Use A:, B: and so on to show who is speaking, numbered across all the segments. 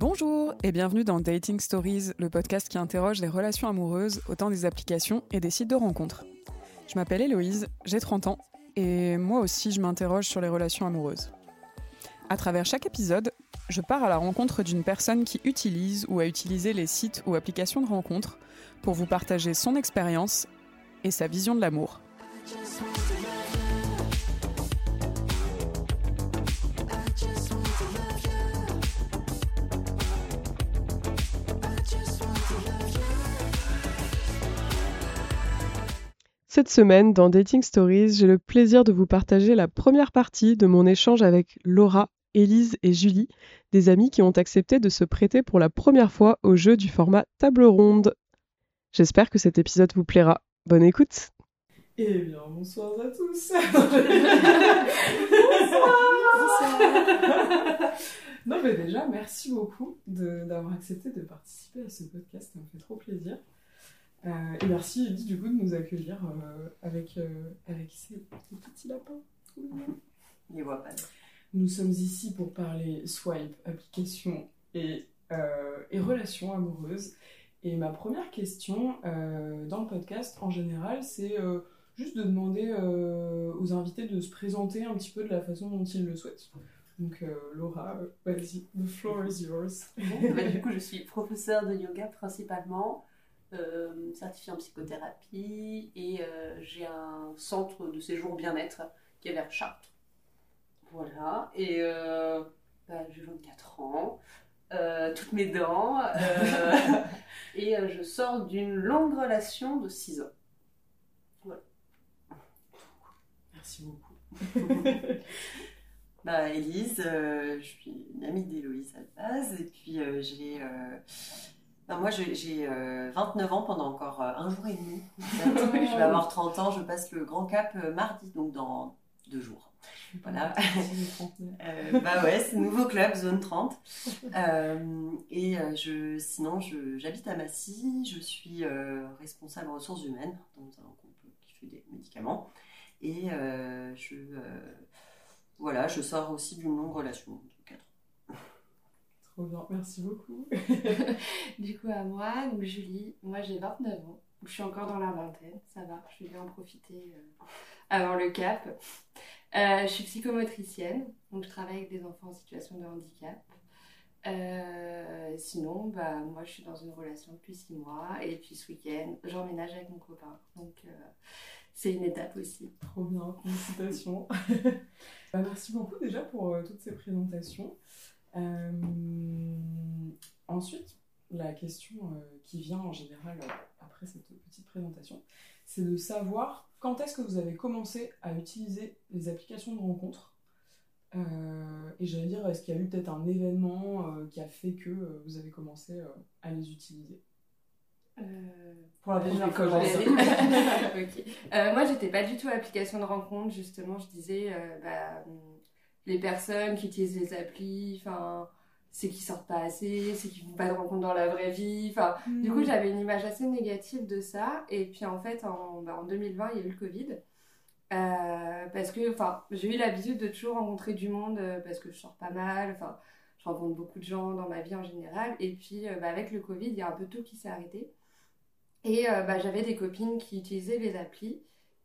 A: Bonjour et bienvenue dans Dating Stories, le podcast qui interroge les relations amoureuses au temps des applications et des sites de rencontres. Je m'appelle Héloïse, j'ai 30 ans et moi aussi je m'interroge sur les relations amoureuses. À travers chaque épisode, je pars à la rencontre d'une personne qui utilise ou a utilisé les sites ou applications de rencontres pour vous partager son expérience et sa vision de l'amour.
B: Cette semaine, dans Dating Stories, j'ai le plaisir de vous partager la première partie de mon échange avec Laura, Élise et Julie, des amis qui ont accepté de se prêter pour la première fois au jeu du format table ronde. J'espère que cet épisode vous plaira. Bonne écoute
A: Eh bien, bonsoir à tous
C: Bonsoir
A: Non mais déjà, merci beaucoup d'avoir accepté de participer à ce podcast, ça me fait trop plaisir. Euh, et merci Elise du coup de nous accueillir euh, avec, euh, avec ces, petits lapins.
C: Les voit pas.
A: Nous sommes ici pour parler swipe, application et, et relations amoureuses. Et ma première question dans le podcast en général, c'est juste de demander aux invités de se présenter un petit peu de la façon dont ils le souhaitent. Donc Laura, vas-y, the floor is yours.
C: Bah, du coup, je suis professeure de yoga principalement. Euh, certifiée en psychothérapie et euh, j'ai un centre de séjour bien-être qui est vers Chartres. Voilà, et euh, bah, j'ai 24 ans, toutes mes dents, et je sors d'une longue relation de 6 ans.
A: Voilà. Merci beaucoup.
C: bah, Élise, je suis une amie d'Héloïse à la base, et puis j'ai moi, j'ai 29 euh, ans pendant encore euh, un jour et demi. je vais avoir 30 ans, je passe le Grand Cap euh, mardi, donc dans deux jours. Voilà. bah ouais, c'est nouveau club, zone 30. et je, sinon, j'habite à Massy, je suis responsable ressources humaines dans un groupe qui fait des médicaments. Et je, voilà, je sors aussi d'une longue relation
A: merci beaucoup.
D: du coup, à moi, donc Julie, moi j'ai 29 ans, je suis encore dans la vingtaine, ça va, je vais en profiter euh, avant le cap. Euh, je suis psychomotricienne, donc je travaille avec des enfants en situation de handicap. Euh, sinon, bah, moi je suis dans une relation depuis 6 mois et puis ce week-end, j'emménage avec mon copain. Donc c'est une étape aussi.
A: Trop bien, félicitations. bah, merci beaucoup déjà pour toutes ces présentations. Euh, ensuite, la question euh, qui vient en général euh, après cette petite présentation, c'est de savoir quand est-ce que vous avez commencé à utiliser les applications de rencontres. et j'allais dire, est-ce qu'il y a eu peut-être un événement qui a fait que vous avez commencé à les utiliser?
D: Pour la première fois, moi, j'étais pas du tout application de rencontre, justement. Je disais, bah, les personnes qui utilisent les applis, enfin, c'est qu'ils sortent pas assez, c'est qu'ils font pas de rencontres dans la vraie vie. Enfin, du coup, mm. j'avais une image assez négative de ça. Et puis, en fait, en, bah, en 2020, il y a eu le Covid. Euh, parce que, enfin, j'ai eu l'habitude de toujours rencontrer du monde euh, parce que je sors pas mal. Enfin, je rencontre beaucoup de gens dans ma vie en général. Et puis, euh, bah, avec le Covid, il y a un peu tout qui s'est arrêté. Et bah, j'avais des copines qui utilisaient les applis.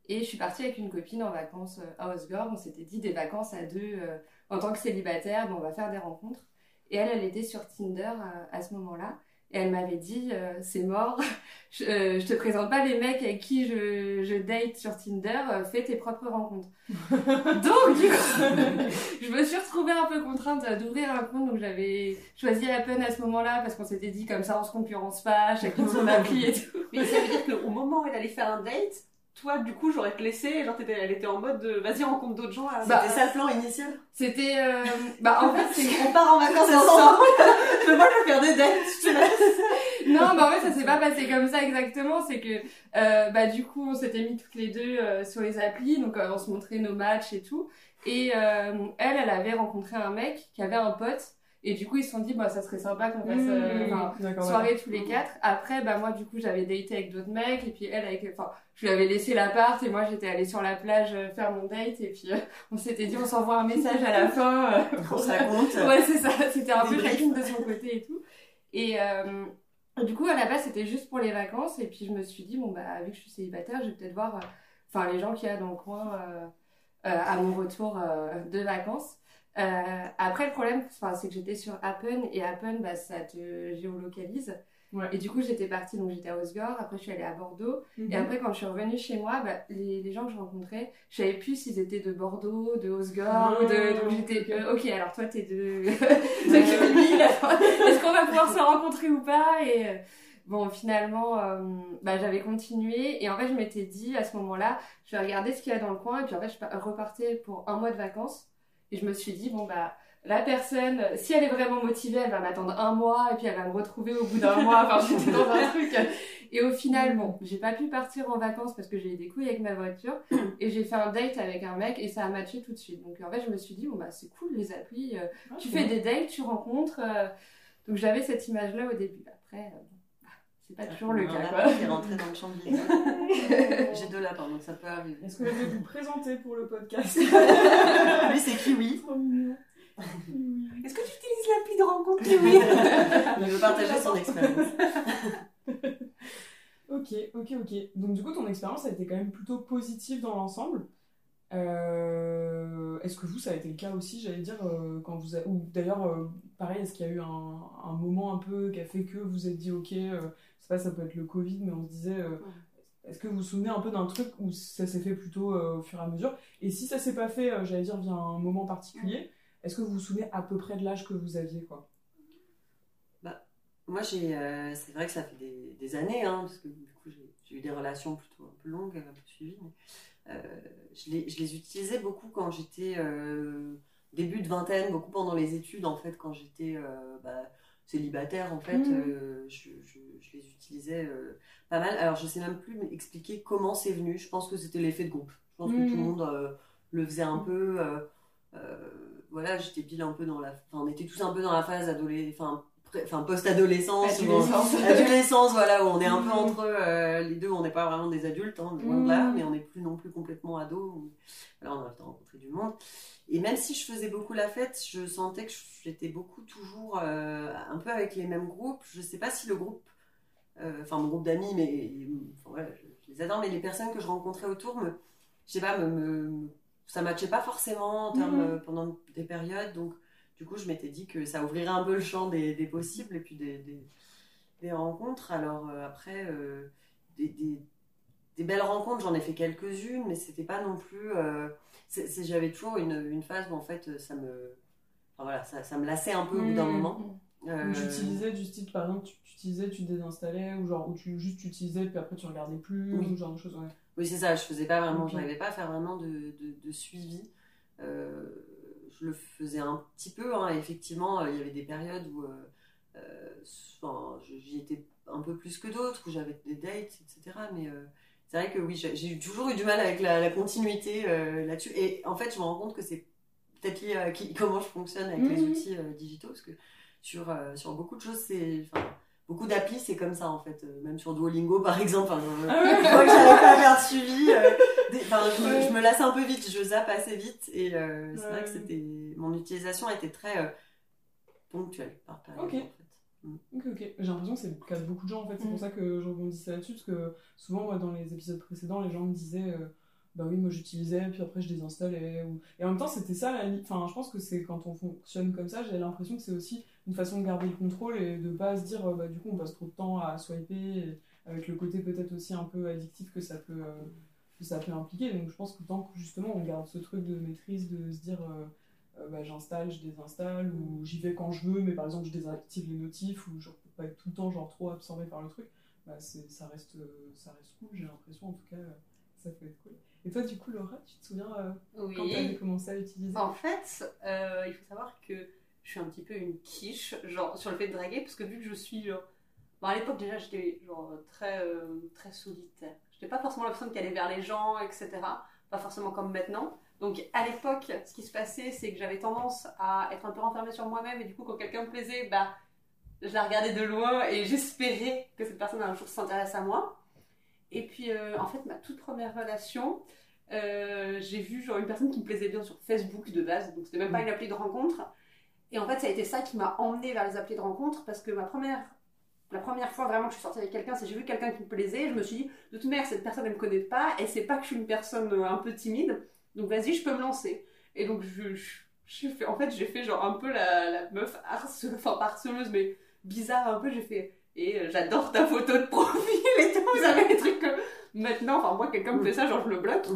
D: Et je suis partie avec une copine en vacances euh, à Osgore. On s'était dit des vacances à deux euh, en tant que célibataire, on va faire des rencontres. Et elle, elle était sur Tinder euh, à, ce moment-là. Et elle m'avait dit, c'est mort, je, je, te présente pas les mecs avec qui je, je date sur Tinder, fais tes propres rencontres. donc, du coup, je me suis retrouvée un peu contrainte d'ouvrir un compte, donc j'avais choisi la peine à ce moment-là, parce qu'on s'était dit, comme ça, on se concurrence pas, chacun son appli et tout.
C: Mais ça veut dire qu'au moment où elle allait faire un date, toi, du coup, j'aurais te laissé, genre, elle était en mode de, vas-y, rencontre d'autres gens.
D: Bah,
C: c'était ça le plan initial?
D: C'était, euh, bah, en fait, c'est...
C: On part en vacances ensemble. je peux pas faire des dates,
D: Non, bah, en fait, ça s'est pas passé comme ça exactement. C'est que, euh, bah, du coup, on s'était mis toutes les deux euh, sur les applis, donc on se montrait nos matchs et tout. Et elle, elle avait rencontré un mec qui avait un pote Et du coup, ils se sont dit, bah, ça serait sympa qu'on fasse
A: Mmh,
D: euh,
A: D'accord,
D: soirée tous les quatre. Après, bah, moi, du coup, j'avais daté avec d'autres mecs, et puis elle, avec, enfin, je lui avais laissé l'appart, et moi, j'étais allée sur la plage euh, faire mon date, et puis euh, on s'était dit, on s'envoie un message à la fin. euh,
C: On se raconte.
D: ouais, c'est ça, c'était un peu chacune de son côté et tout. Et du coup, à la base, c'était juste pour les vacances, et puis je me suis dit, bon, bah, vu que je suis célibataire, je vais peut-être voir, enfin, les gens qu'il y a dans le coin à mon retour de vacances. Euh, après, le problème, c'est que j'étais sur Appen et Appen, bah, ça te géolocalise.
A: Ouais.
D: Et du coup, j'étais partie, donc j'étais à Osgore, après je suis allée à Bordeaux.
A: Mhm.
D: Et après, quand je suis revenue chez moi, bah, les, les gens que je rencontrais, je savais plus s'ils étaient de Bordeaux, de Osgore, ou de... donc j'étais,
A: ok.
D: euh, ok, alors toi t'es de, de Est-ce qu'on va pouvoir se rencontrer ou pas? Et euh, bon, finalement, euh, bah, j'avais continué. Et en fait, je m'étais dit à ce moment-là, je vais regarder ce qu'il y a dans le coin. Et puis en fait, je pa- repartais pour un mois de vacances. Et je me suis dit, bon, bah, la personne, si elle est vraiment motivée, elle va m'attendre un mois et puis elle va me retrouver au bout d'un mois. Enfin, j'étais dans un truc. Et au final, bon, j'ai pas pu partir en vacances parce que j'ai eu des couilles avec ma voiture. Et j'ai fait un date avec un mec et ça a matché tout de suite. Donc en fait, je me suis dit, bon, bah, c'est cool les applis. euh,
A: Ah,
D: tu fais des dates, tu rencontres. euh, donc j'avais cette image-là au début. Après, euh, c'est pas toujours le
C: a
D: cas. Quoi.
C: qui est rentré dans le champ de vision. J'ai deux lapins, donc ça peut arriver.
A: Est-ce que je vais vous présenter pour le podcast
C: Lui, c'est Kiwi.
A: Trop mignon.
C: Est-ce que tu utilises l'appli de rencontre, Kiwi Il veut partager son expérience.
A: Ok, ok, ok. Donc du coup, ton expérience a été quand même plutôt positive dans l'ensemble. Euh, est-ce que vous, ça a été le cas aussi, j'allais dire, euh, quand vous avez... Ou d'ailleurs, euh, pareil, est-ce qu'il y a eu un, un moment un peu qui a fait que vous vous êtes dit, ok, euh, sais pas, ça peut être le Covid, mais on se disait, euh, est-ce que vous vous souvenez un peu d'un truc où ça s'est fait plutôt euh, au fur et à mesure? Et si ça s'est pas fait, euh, j'allais dire, via un moment particulier, est-ce que vous vous souvenez à peu près de l'âge que vous aviez, quoi?
C: Moi, j'ai, c'est vrai que ça fait des, des années, hein, parce que du coup, j'ai, eu des relations plutôt un peu longues, un peu suivies. mais, je, les, je les utilisais beaucoup quand j'étais début de vingtaine, beaucoup pendant les études, en fait, quand j'étais euh, bah, célibataire, en fait,
A: Mhm.
C: euh, je, je- je les utilisais euh, pas mal. Alors, je sais même plus expliquer comment c'est venu. Je pense que c'était l'effet de groupe. Je pense que tout le monde euh, le faisait un peu. voilà, j'étais pile un peu dans la. Enfin, on était tous un peu dans la phase adolescente. Enfin, enfin post-adolescence. ou en-
D: Adolescence.
C: adolescence, voilà, où on est un peu
A: Mhm.
C: entre euh, les deux, on n'est pas vraiment des adultes, hein, loin de là,
A: Mhm.
C: mais on n'est plus non plus complètement ados. où- Voilà, on a le temps de rencontrer du monde. Et même si je faisais beaucoup la fête, je sentais que j'étais beaucoup toujours euh, un peu avec les mêmes groupes. Je sais pas si le groupe, euh, enfin mon groupe d'amis, mais enfin, voilà, je, les adore, mais les personnes que je rencontrais autour, me, je sais pas, me, me- ça matchait pas forcément en termes,
A: Mhm.
C: euh, pendant des périodes, donc du coup je m'étais dit que ça ouvrirait un peu le champ des, des possibles et puis des, des, des rencontres. Alors euh, après, euh, des, belles rencontres, j'en ai fait quelques-unes, mais c'était pas non plus. euh, J'avais toujours une, une phase où en fait ça me. enfin, voilà, ça, ça me lassait un peu au bout d'un
D: Mhm.
C: moment. Euh,
A: tu utilisais du style, par exemple, tu, tu utilisais, tu désinstallais, ou genre, ou tu juste tu utilisais, puis après tu regardais plus,
C: Oui.
A: ou ce genre de choses, ouais.
C: Oui, c'est ça, je faisais pas vraiment, j'arrivais pas à faire vraiment de, de, de suivi. Euh, je le faisais un petit peu, hein, effectivement, euh, il y avait des périodes où euh, euh, enfin, j'y étais un peu plus que d'autres, où j'avais des dates, etc. Mais euh, c'est vrai que oui, j'ai toujours eu du mal avec la, la continuité euh, là-dessus. Et en fait, je me rends compte que c'est peut-être lié à qui- comment je fonctionne avec les
A: Mhm.
C: outils euh, digitaux, parce que sur, euh, sur beaucoup de choses, c'est. Beaucoup d'applis, c'est comme ça en fait. Euh, Même sur Duolingo, par exemple.
A: Ah ouais
C: je vois que j'arrive pas euh, enfin, je, me-
A: Ouais.
C: je me lasse un peu vite, je zappe assez vite. Et euh, c'est
A: Ouais.
C: vrai que c'était. Mon utilisation était très euh, ponctuelle par période. En fait.
A: Ok, ok. J'ai l'impression que c'est le cas de beaucoup de gens en fait. C'est
D: Mm.
A: pour ça que je rebondissais là-dessus, parce que souvent, moi, dans les épisodes précédents, les gens me disaient euh, Bah oui, moi j'utilisais, puis après je désinstallais. Ou... Et en même temps, c'était ça la limite. Enfin, je pense que c'est quand on fonctionne comme ça, j'ai l'impression que c'est aussi une façon de garder le contrôle et de pas se dire euh, Bah du coup, on passe trop de temps à swiper, et avec le côté peut-être aussi un peu addictif que ça peut. euh, que ça peut impliquer. Donc je pense que tant que justement on garde ce truc de maîtrise, de se dire euh, euh, bah, j'installe, je désinstalle, ou j'y vais quand je veux, mais par exemple je désactive les notifs, ou genre pour pas être tout le temps genre trop absorbé par le truc, bah, ça, reste, euh, ça reste cool, j'ai l'impression en tout cas, ça peut être cool. Et toi du coup Laura, tu te souviens euh,
E: Oui.
A: quand tu avais commencé à utiliser
E: En fait, euh, il faut savoir que je suis un petit peu une quiche, genre sur le fait de draguer, parce que vu que je suis genre. Bon, à l'époque, déjà, j'étais genre très, très solitaire. J'étais pas forcément la personne qui allait vers les gens, etc. pas forcément comme maintenant. Donc à l'époque, ce qui se passait, c'est que j'avais tendance à être un peu renfermée sur moi-même et du coup, quand quelqu'un me plaisait, bah, je la regardais de loin et j'espérais que cette personne un jour s'intéresse à moi. Et puis, euh, en fait, ma toute première relation, euh, j'ai vu genre une personne qui me plaisait bien sur Facebook de base, donc c'était même pas une appli de rencontre. Et en fait, ça a été ça qui m'a emmenée vers les applis de rencontre parce que ma première, la première fois vraiment que je suis sortie avec quelqu'un, c'est j'ai vu quelqu'un qui me plaisait. Je me suis dit, de toute manière, cette personne elle me connaît pas et c'est pas que je suis une personne euh, un peu timide, donc vas-y, je peux me lancer. Et donc, je, en fait, j'ai fait genre un peu la, la meuf harceleuse, enfin harceleuse, mais bizarre un peu. J'ai fait, et euh, j'adore ta photo de profil et tout. Vous avez des trucs que maintenant, enfin, moi, quelqu'un me fait ça, genre je le bloque.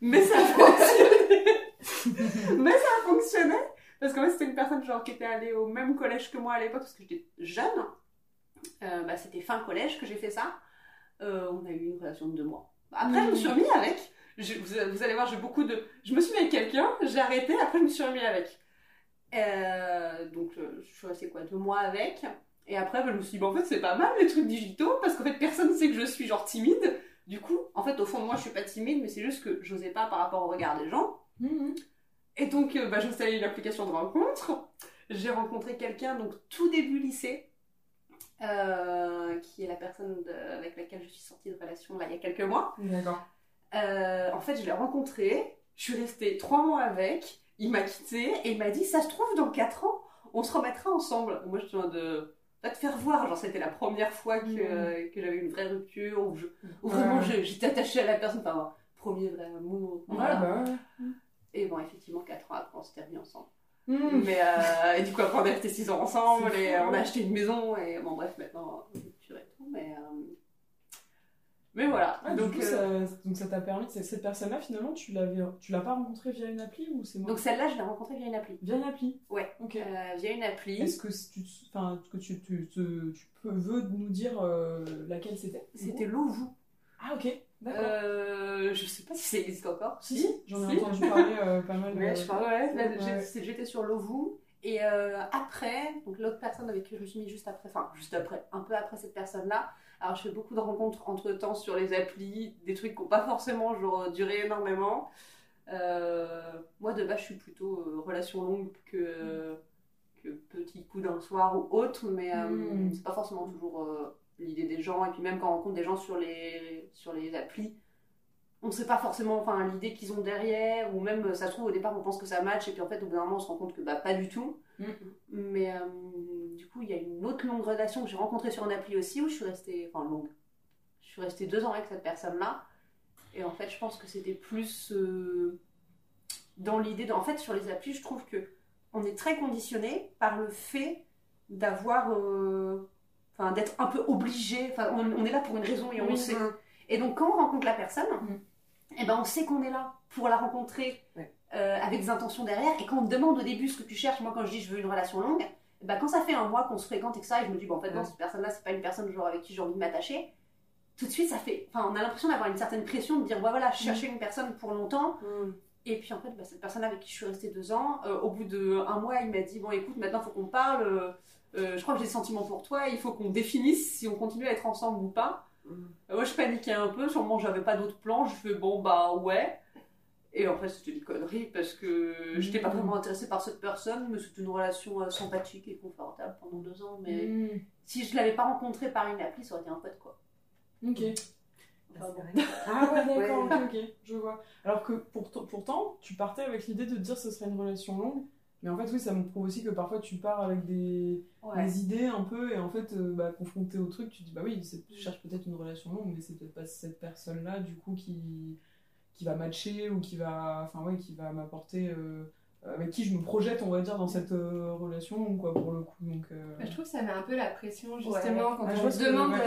E: Mais ça fonctionnait. mais ça fonctionnait. Parce qu'en fait, c'était une personne genre qui était allée au même collège que moi à l'époque, parce que j'étais jeune. Euh, bah, c'était fin collège que j'ai fait ça. Euh, on a eu une relation de deux mois. Après, je me suis remis avec. vous, allez voir, j'ai beaucoup de. Je me suis mis avec quelqu'un, j'ai arrêté, après, je me suis remis avec. Euh, donc, je suis restée quoi, deux mois avec. Et après, bah, je me suis dit, bah, en fait, c'est pas mal les trucs digitaux, parce qu'en fait, personne ne sait que je suis genre timide. Du coup, en fait, au fond de moi, je suis pas timide, mais c'est juste que j'osais pas par rapport au regard des gens. Mhm. Et donc, bah, j'ai installé une application de rencontre. J'ai rencontré quelqu'un, donc tout début lycée, euh, qui est la personne avec laquelle je suis sortie de relation là, il y a quelques mois.
A: D'accord.
E: Euh, en fait, je l'ai rencontré, je suis restée trois mois avec, il m'a quitté et il m'a dit Ça se trouve, dans quatre ans, on se remettra ensemble. Moi, je suis en train de pas te faire voir. Genre, c'était la première fois que, mm. que j'avais une vraie rupture, où, vraiment j'étais attachée à la personne, enfin, premier vrai amour.
A: Bah
E: et bon, effectivement, 4 ans après, on s'était remis ensemble. Mm. Mais, euh, et du coup, après, on est resté 6 ans ensemble, et on a acheté une maison, et bon, bref, maintenant, et tout, mais. Euh, mais voilà.
A: donc, euh, ça, donc ça t'a permis, cette personne-là, finalement, tu l'avais, tu l'as pas rencontrée via une appli ou c'est moi
E: Donc celle-là, je l'ai rencontrée via une appli.
A: Via une appli
E: Ouais. Ok. via une appli.
A: Est-ce que tu, enfin, que tu, tu, tu, peux, veux nous dire laquelle c'était
E: C'était Louvou.
A: Ah ok.
E: Euh, je sais pas si ça existe encore.
A: Si, si, j'en ai entendu parler euh, pas mal.
E: Ouais, je crois, ouais. J'étais sur Lovu. Et euh, après, donc l'autre personne avec qui je me suis mis juste après, enfin juste après, un peu après cette personne-là, alors je fais beaucoup de rencontres entre temps sur les applis, des trucs qui n'ont pas forcément genre, duré énormément. moi de base je suis plutôt relation longue que, que petit coup d'un soir ou autre, mais mm. c'est pas forcément toujours l'idée des gens. Et puis même quand on rencontre des gens sur les, sur les applis, on ne sait pas forcément enfin, l'idée qu'ils ont derrière, ou même ça se trouve au départ on pense que ça match, et puis en fait au bout d'un moment on se rend compte que bah, pas du tout. Mm-hmm. Mais euh, du coup, il y a une autre longue relation que j'ai rencontrée sur une appli aussi, où je suis restée, enfin longue, je suis restée deux ans avec cette personne-là. Et en fait, je pense que c'était plus euh, dans l'idée, en fait, sur les applis, je trouve que on est très conditionné par le fait d'avoir euh, enfin, d'être un peu obligé. Enfin, on, est là pour une raison et on le sait. Et donc, quand on rencontre la personne, mm. eh ben, on sait qu'on est là pour la rencontrer euh, avec des intentions derrière. Et quand on te demande au début ce que tu cherches, moi, quand je dis je veux une relation longue, eh ben, quand ça fait un mois qu'on se fréquente et que ça, et je me dis, bon, en fait, non, cette personne-là, c'est pas une personne genre, avec qui j'ai envie de m'attacher. Tout de suite, ça fait. Enfin, on a l'impression d'avoir une certaine pression de dire, ouais, voilà, je cherchais mm. une personne pour longtemps. Mm. Et puis en fait, bah, cette personne avec qui je suis restée deux ans, euh, au bout d'un mois, il m'a dit Bon, écoute, maintenant il faut qu'on parle. Euh, euh, je crois que j'ai des sentiments pour toi, il faut qu'on définisse si on continue à être ensemble ou pas. Mm. Euh, moi, je paniquais un peu, sûrement j'avais pas d'autres plans, je fais bon, bah ouais. Et en fait, c'était une connerie parce que je j'étais pas mm. vraiment intéressée par cette personne, mais c'était une relation euh, sympathique et confortable pendant deux ans. Mais mm. si je l'avais pas rencontré par une appli, ça aurait été un pote quoi.
A: Ok. ah ouais, d'accord, ok, ok, je vois. Alors que pourtant, tu partais avec l'idée de dire que ce serait une relation longue. Mais en fait, oui, ça me prouve aussi que parfois tu pars avec des, des idées un peu, et en fait, euh, bah, confronté au truc, tu te dis, bah oui, tu cherches peut-être une relation longue, mais c'est peut-être pas cette personne-là, du coup, qui, qui va matcher ou qui va, enfin, ouais, qui va m'apporter. Euh, avec qui je me projette, on va dire, dans cette euh, relation, quoi, pour le coup. Donc,
D: bah, je trouve que ça met un peu la pression, justement, quand on te demande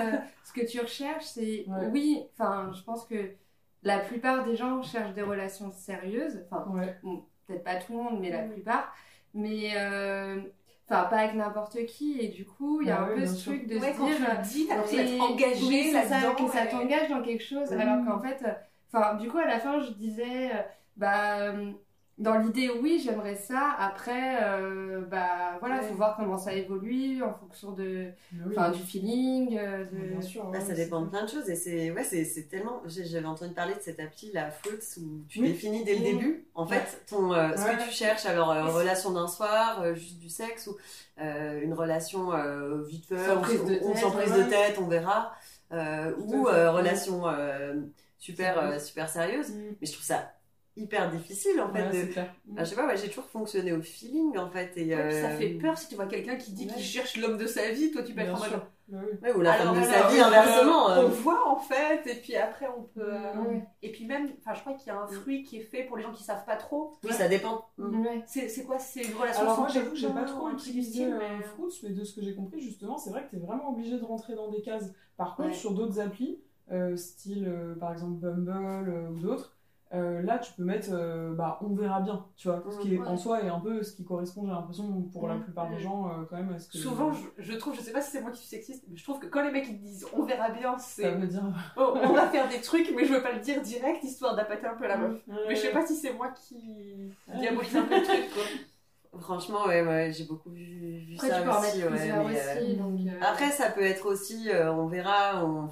D: ce que tu recherches. C'est oui, enfin, je pense que la plupart des gens cherchent des relations sérieuses. Enfin, peut-être pas tout le monde, mais la plupart. Mais euh, enfin pas avec n'importe qui et du coup il y a un peu ce truc de se
E: dire
D: tu
E: dis t'as engagé là-dedans
D: que ça t'engage dans quelque chose. Alors qu'en fait enfin du coup à la fin je disais euh, bah dans l'idée, oui, j'aimerais ça. Après, euh, bah voilà,
A: Ouais.
D: faut voir comment ça évolue en fonction de,
A: oui.
D: enfin, du feeling. euh, de...
A: Bien sûr.
C: Bah,
A: ouais,
C: ça dépend de plein de choses et c'est ouais c'est c'est tellement j'avais entendu parler de cette appli la Fruits où tu
A: Oui.
C: définis dès le
A: Mhm.
C: début en fait ton euh, ce
A: Ouais.
C: que tu cherches alors euh, relation d'un soir euh, juste du sexe ou euh, une relation euh, vite fait
D: Sans
C: on-
D: prise de
C: on-
D: tête,
C: sans prise de tête on verra euh, ou euh, relation euh, super
A: Sérieuse.
C: euh, super sérieuse
A: Mm.
C: mais je trouve ça hyper difficile en fait
A: Ouais,
C: de. Enfin, je sais pas ouais, j'ai toujours fonctionné au feeling en fait et
E: Ouais, ça
C: euh,
E: fait peur si tu vois quelqu'un qui dit
C: ouais.
E: qu'il cherche l'homme de sa vie, toi tu peux être en mode.
C: ou la
E: Alors,
C: femme de sa vie
E: euh,
C: inversement
E: On
C: euh,
E: voit en fait, et puis après on peut. euh,
D: Ouais.
E: Et puis même, enfin je crois qu'il y a un fruit qui est fait pour les gens qui savent pas trop.
C: oui ça dépend
D: Ouais.
E: C'est quoi C'est une relation
A: Alors moi j'avoue que j'ai pas trop utilisé
E: style, mais-
A: Fruits, mais de ce que j'ai compris justement, c'est vrai que tu es vraiment obligé de rentrer dans des cases. Par contre,
C: Ouais.
A: sur d'autres applis, euh, style euh, par exemple Bumble euh, ou d'autres, euh, là tu peux mettre euh, bah on verra bien, tu vois, ce qui est,
E: Ouais.
A: en soi est un peu ce qui correspond j'ai l'impression pour la
E: Mhm.
A: plupart des gens euh, quand même à ce que
E: Souvent, je, je trouve, je sais pas si c'est moi qui suis sexiste, mais je trouve que quand les mecs ils disent on verra bien,
A: ça
E: c'est
A: veut dire
E: oh, on va faire des trucs, mais je veux pas le dire direct histoire d'appâter un peu la meuf.
A: Ouais,
E: Mais je sais pas si c'est moi qui diabolise un peu le truc quoi.
C: Franchement, ouais, ouais, j'ai beaucoup vu, vu
D: Après,
C: ça
D: tu peux en
C: aussi.
D: mettre
C: ouais,
D: plusieurs
C: mais, euh,
D: aussi. Donc, euh,
C: Après, ça peut être aussi, euh, on verra, on...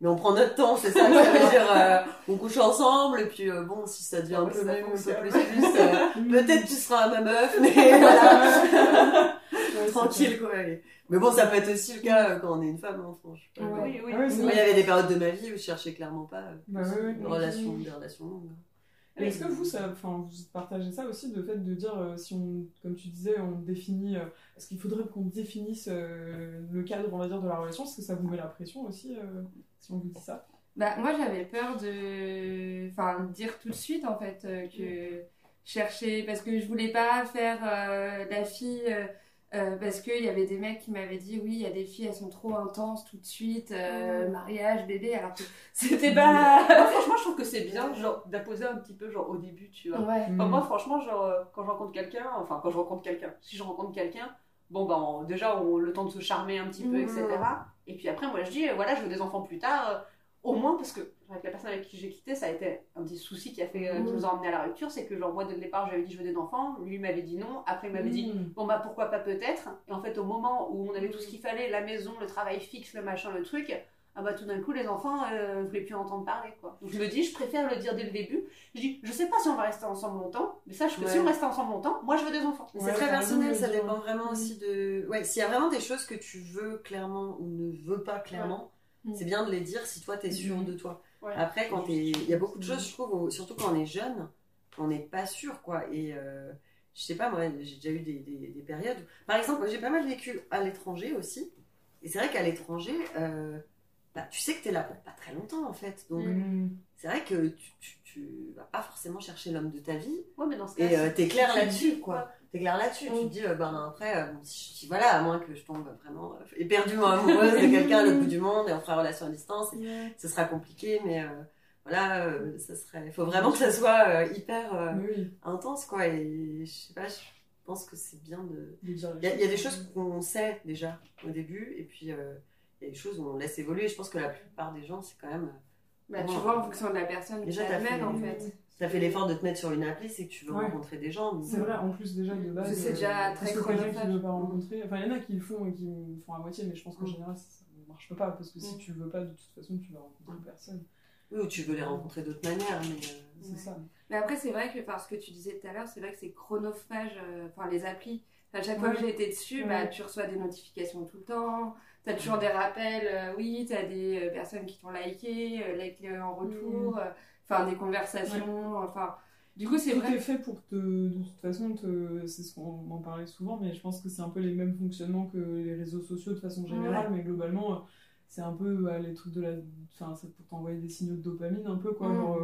C: mais on prend notre temps, c'est ça. Ça veut dire, euh, on couche ensemble, et puis euh, bon, si ça devient un peu
E: fonctionne.
C: plus plus, euh, peut-être tu seras ma meuf, mais voilà, tranquille quoi. et- Mais bon, ça peut être aussi le cas euh, quand on est une femme, hein, franchement.
D: Ouais.
E: Oui, oui.
A: Ah c'est
C: Moi, il y avait des périodes de ma vie où je cherchais clairement pas euh,
A: Bah ouais,
C: une relation, des relations longues.
A: Mais Est-ce que vous, ça, enfin, vous partagez ça aussi, le fait de dire, euh, si on, comme tu disais, on définit, euh, est-ce qu'il faudrait qu'on définisse euh, le cadre, on va dire, de la relation Est-ce que ça vous met la pression aussi, euh, si on vous dit ça
D: Bah, moi, j'avais peur de enfin, dire tout de suite, en fait, euh, que chercher, parce que je voulais pas faire euh, la fille, euh, euh, parce qu'il y avait des mecs qui m'avaient dit, oui, il y a des filles, elles sont trop intenses tout de suite, euh, mariage, bébé, alors que c'était pas...
E: Moi, franchement, je trouve que c'est bien genre d'apposer un petit peu genre au début, tu vois.
D: ouais.
E: Enfin, moi, franchement, genre, quand je rencontre quelqu'un, enfin, quand je rencontre quelqu'un, si je rencontre quelqu'un, bon, ben, on- déjà, on le temps de se charmer un petit peu,
D: Mhm.
E: etc. Et puis après, moi, je dis, voilà, je veux des enfants plus tard, euh, au moins, parce que, avec la personne avec qui j'ai quitté, ça a été un petit souci qui a fait, euh, qui
D: Mhm.
E: nous a emmené à la rupture, c'est que, genre, moi, dès le départ, j'avais dit, je veux des enfants, lui m'avait dit non, après, il m'avait dit,
A: Mmh.
E: bon, bah, pourquoi pas peut-être. Et en fait, au moment où on avait tout ce qu'il fallait, la maison, le travail fixe, le machin, le truc, ah bah tout d'un coup les enfants euh, je voulais plus entendre parler quoi. Donc je me dis je préfère le dire dès le début. Je dis je sais pas si on va rester ensemble longtemps, mais sache que
C: Ouais.
E: si on reste ensemble longtemps, moi je veux des enfants.
A: Ouais,
C: c'est très personnel, ça dépend vraiment aussi de. Ouais, s'il y a vraiment des choses que tu veux clairement ou ne veux pas clairement,
D: Ouais.
C: c'est bien de les dire si toi t'es sûr
A: Mhm.
C: de toi.
E: Ouais.
C: Après, quand t'es. Il y a beaucoup de choses, je trouve, où- surtout quand on est jeune, on n'est pas sûr, quoi. Et euh, je sais pas, moi, j'ai déjà eu des, des- des périodes. où- Par exemple, j'ai pas mal vécu à l'étranger aussi. Et c'est vrai qu'à l'étranger, euh, bah, tu sais que t'es là pour pas très longtemps, en fait. Donc,
A: Mmh.
C: c'est vrai que tu, tu, tu vas pas forcément chercher l'homme de ta vie.
E: Ouais mais dans ce
C: Et
E: cas
C: euh,
E: si-
C: t'es clair
E: tu
C: là-dessus, quoi. T'es clair là-dessus. Tu
D: Mm.
C: te dis, euh, ben après, euh, si, voilà, à moins que je tombe vraiment euh, éperdument amoureuse de quelqu'un à l'autre bout du monde et on fera relation à distance, ce sera compliqué, mais euh, voilà, euh, ça serait. Il faut vraiment que ça soit euh, hyper euh,
A: oui,
C: intense, quoi. Et je sais pas, je pense que c'est bien de. Il y, y a des choses qu'on sait déjà au début, et puis euh, il y a des choses où on laisse évoluer. Je pense que la plupart des gens, c'est quand même.
D: Bah, tu vois, en fonction de la personne
C: Déjà,
D: qui
C: t'as fait-
D: mène, en fait.
C: T'as fait l'effort de te mettre sur une appli, c'est que tu veux
A: Ouais.
C: rencontrer des gens.
A: C'est vrai, en plus déjà de base.
D: C'est
A: euh,
D: déjà
A: parce
D: très
A: quelqu'un qui
D: chronophage.
A: veut pas rencontrer. Enfin, il y en a qui le font et qui le font à moitié, mais je pense qu'en
C: Mm.
A: général, ça ne marche pas. Parce que si
D: Mm.
A: tu veux pas, de toute façon, tu vas rencontrer personne.
C: Oui, ou tu veux les rencontrer d'autres manières, mais. euh,
A: C'est
D: Ouais.
A: ça.
D: Mais après, c'est vrai que, parce que tu disais tout à l'heure, c'est vrai que c'est chronophage, euh, enfin les applis. À chaque fois que j'ai été dessus,
A: Ouais.
D: bah, tu reçois des notifications tout le temps. Tu as toujours des rappels, euh, oui, tu as des euh, personnes qui t'ont liké, euh, like-le en retour, euh, enfin des conversations, enfin. Du coup, c'est
A: Tout
D: vrai.
A: est fait pour te. De toute façon, te... c'est ce qu'on en parlait souvent, mais je pense que c'est un peu les mêmes fonctionnements que les réseaux sociaux de façon générale, mais globalement, c'est un peu bah, les trucs de la. Enfin, c'est pour t'envoyer des signaux de dopamine, un peu quoi.
D: Mm.
A: Genre,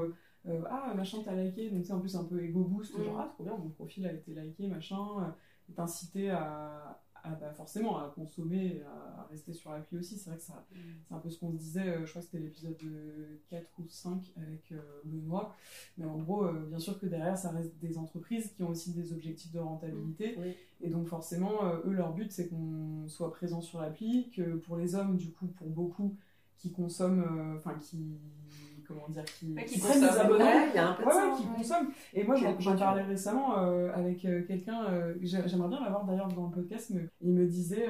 A: euh, ah, machin, t'as liké, donc c'est en plus un peu ego boost,
D: Mm.
A: genre, ah, trop bien, mon profil a été liké, machin, et t'inciter à. À, bah, forcément à consommer, à, à rester sur l'appli aussi. C'est vrai que ça, c'est un peu ce qu'on se disait, euh, je crois que c'était l'épisode de 4 ou 5 avec euh, Benoît. Mais en gros, euh, bien sûr que derrière, ça reste des entreprises qui ont aussi des objectifs de rentabilité.
C: Oui.
A: Et donc forcément, euh, eux, leur but, c'est qu'on soit présent sur l'appli, que pour les hommes, du coup, pour beaucoup qui consomment, enfin qui comment dire, qui,
E: Ouais,
A: qui
E: qui
A: prennent des
C: il y a un peu de
A: Ouais,
C: ça.
A: ouais, qui
C: hein.
A: consomment. Et moi, j'en- parlais récemment euh, avec euh, quelqu'un, euh, j'ai- j'aimerais bien l'avoir d'ailleurs dans le podcast, mais il me disait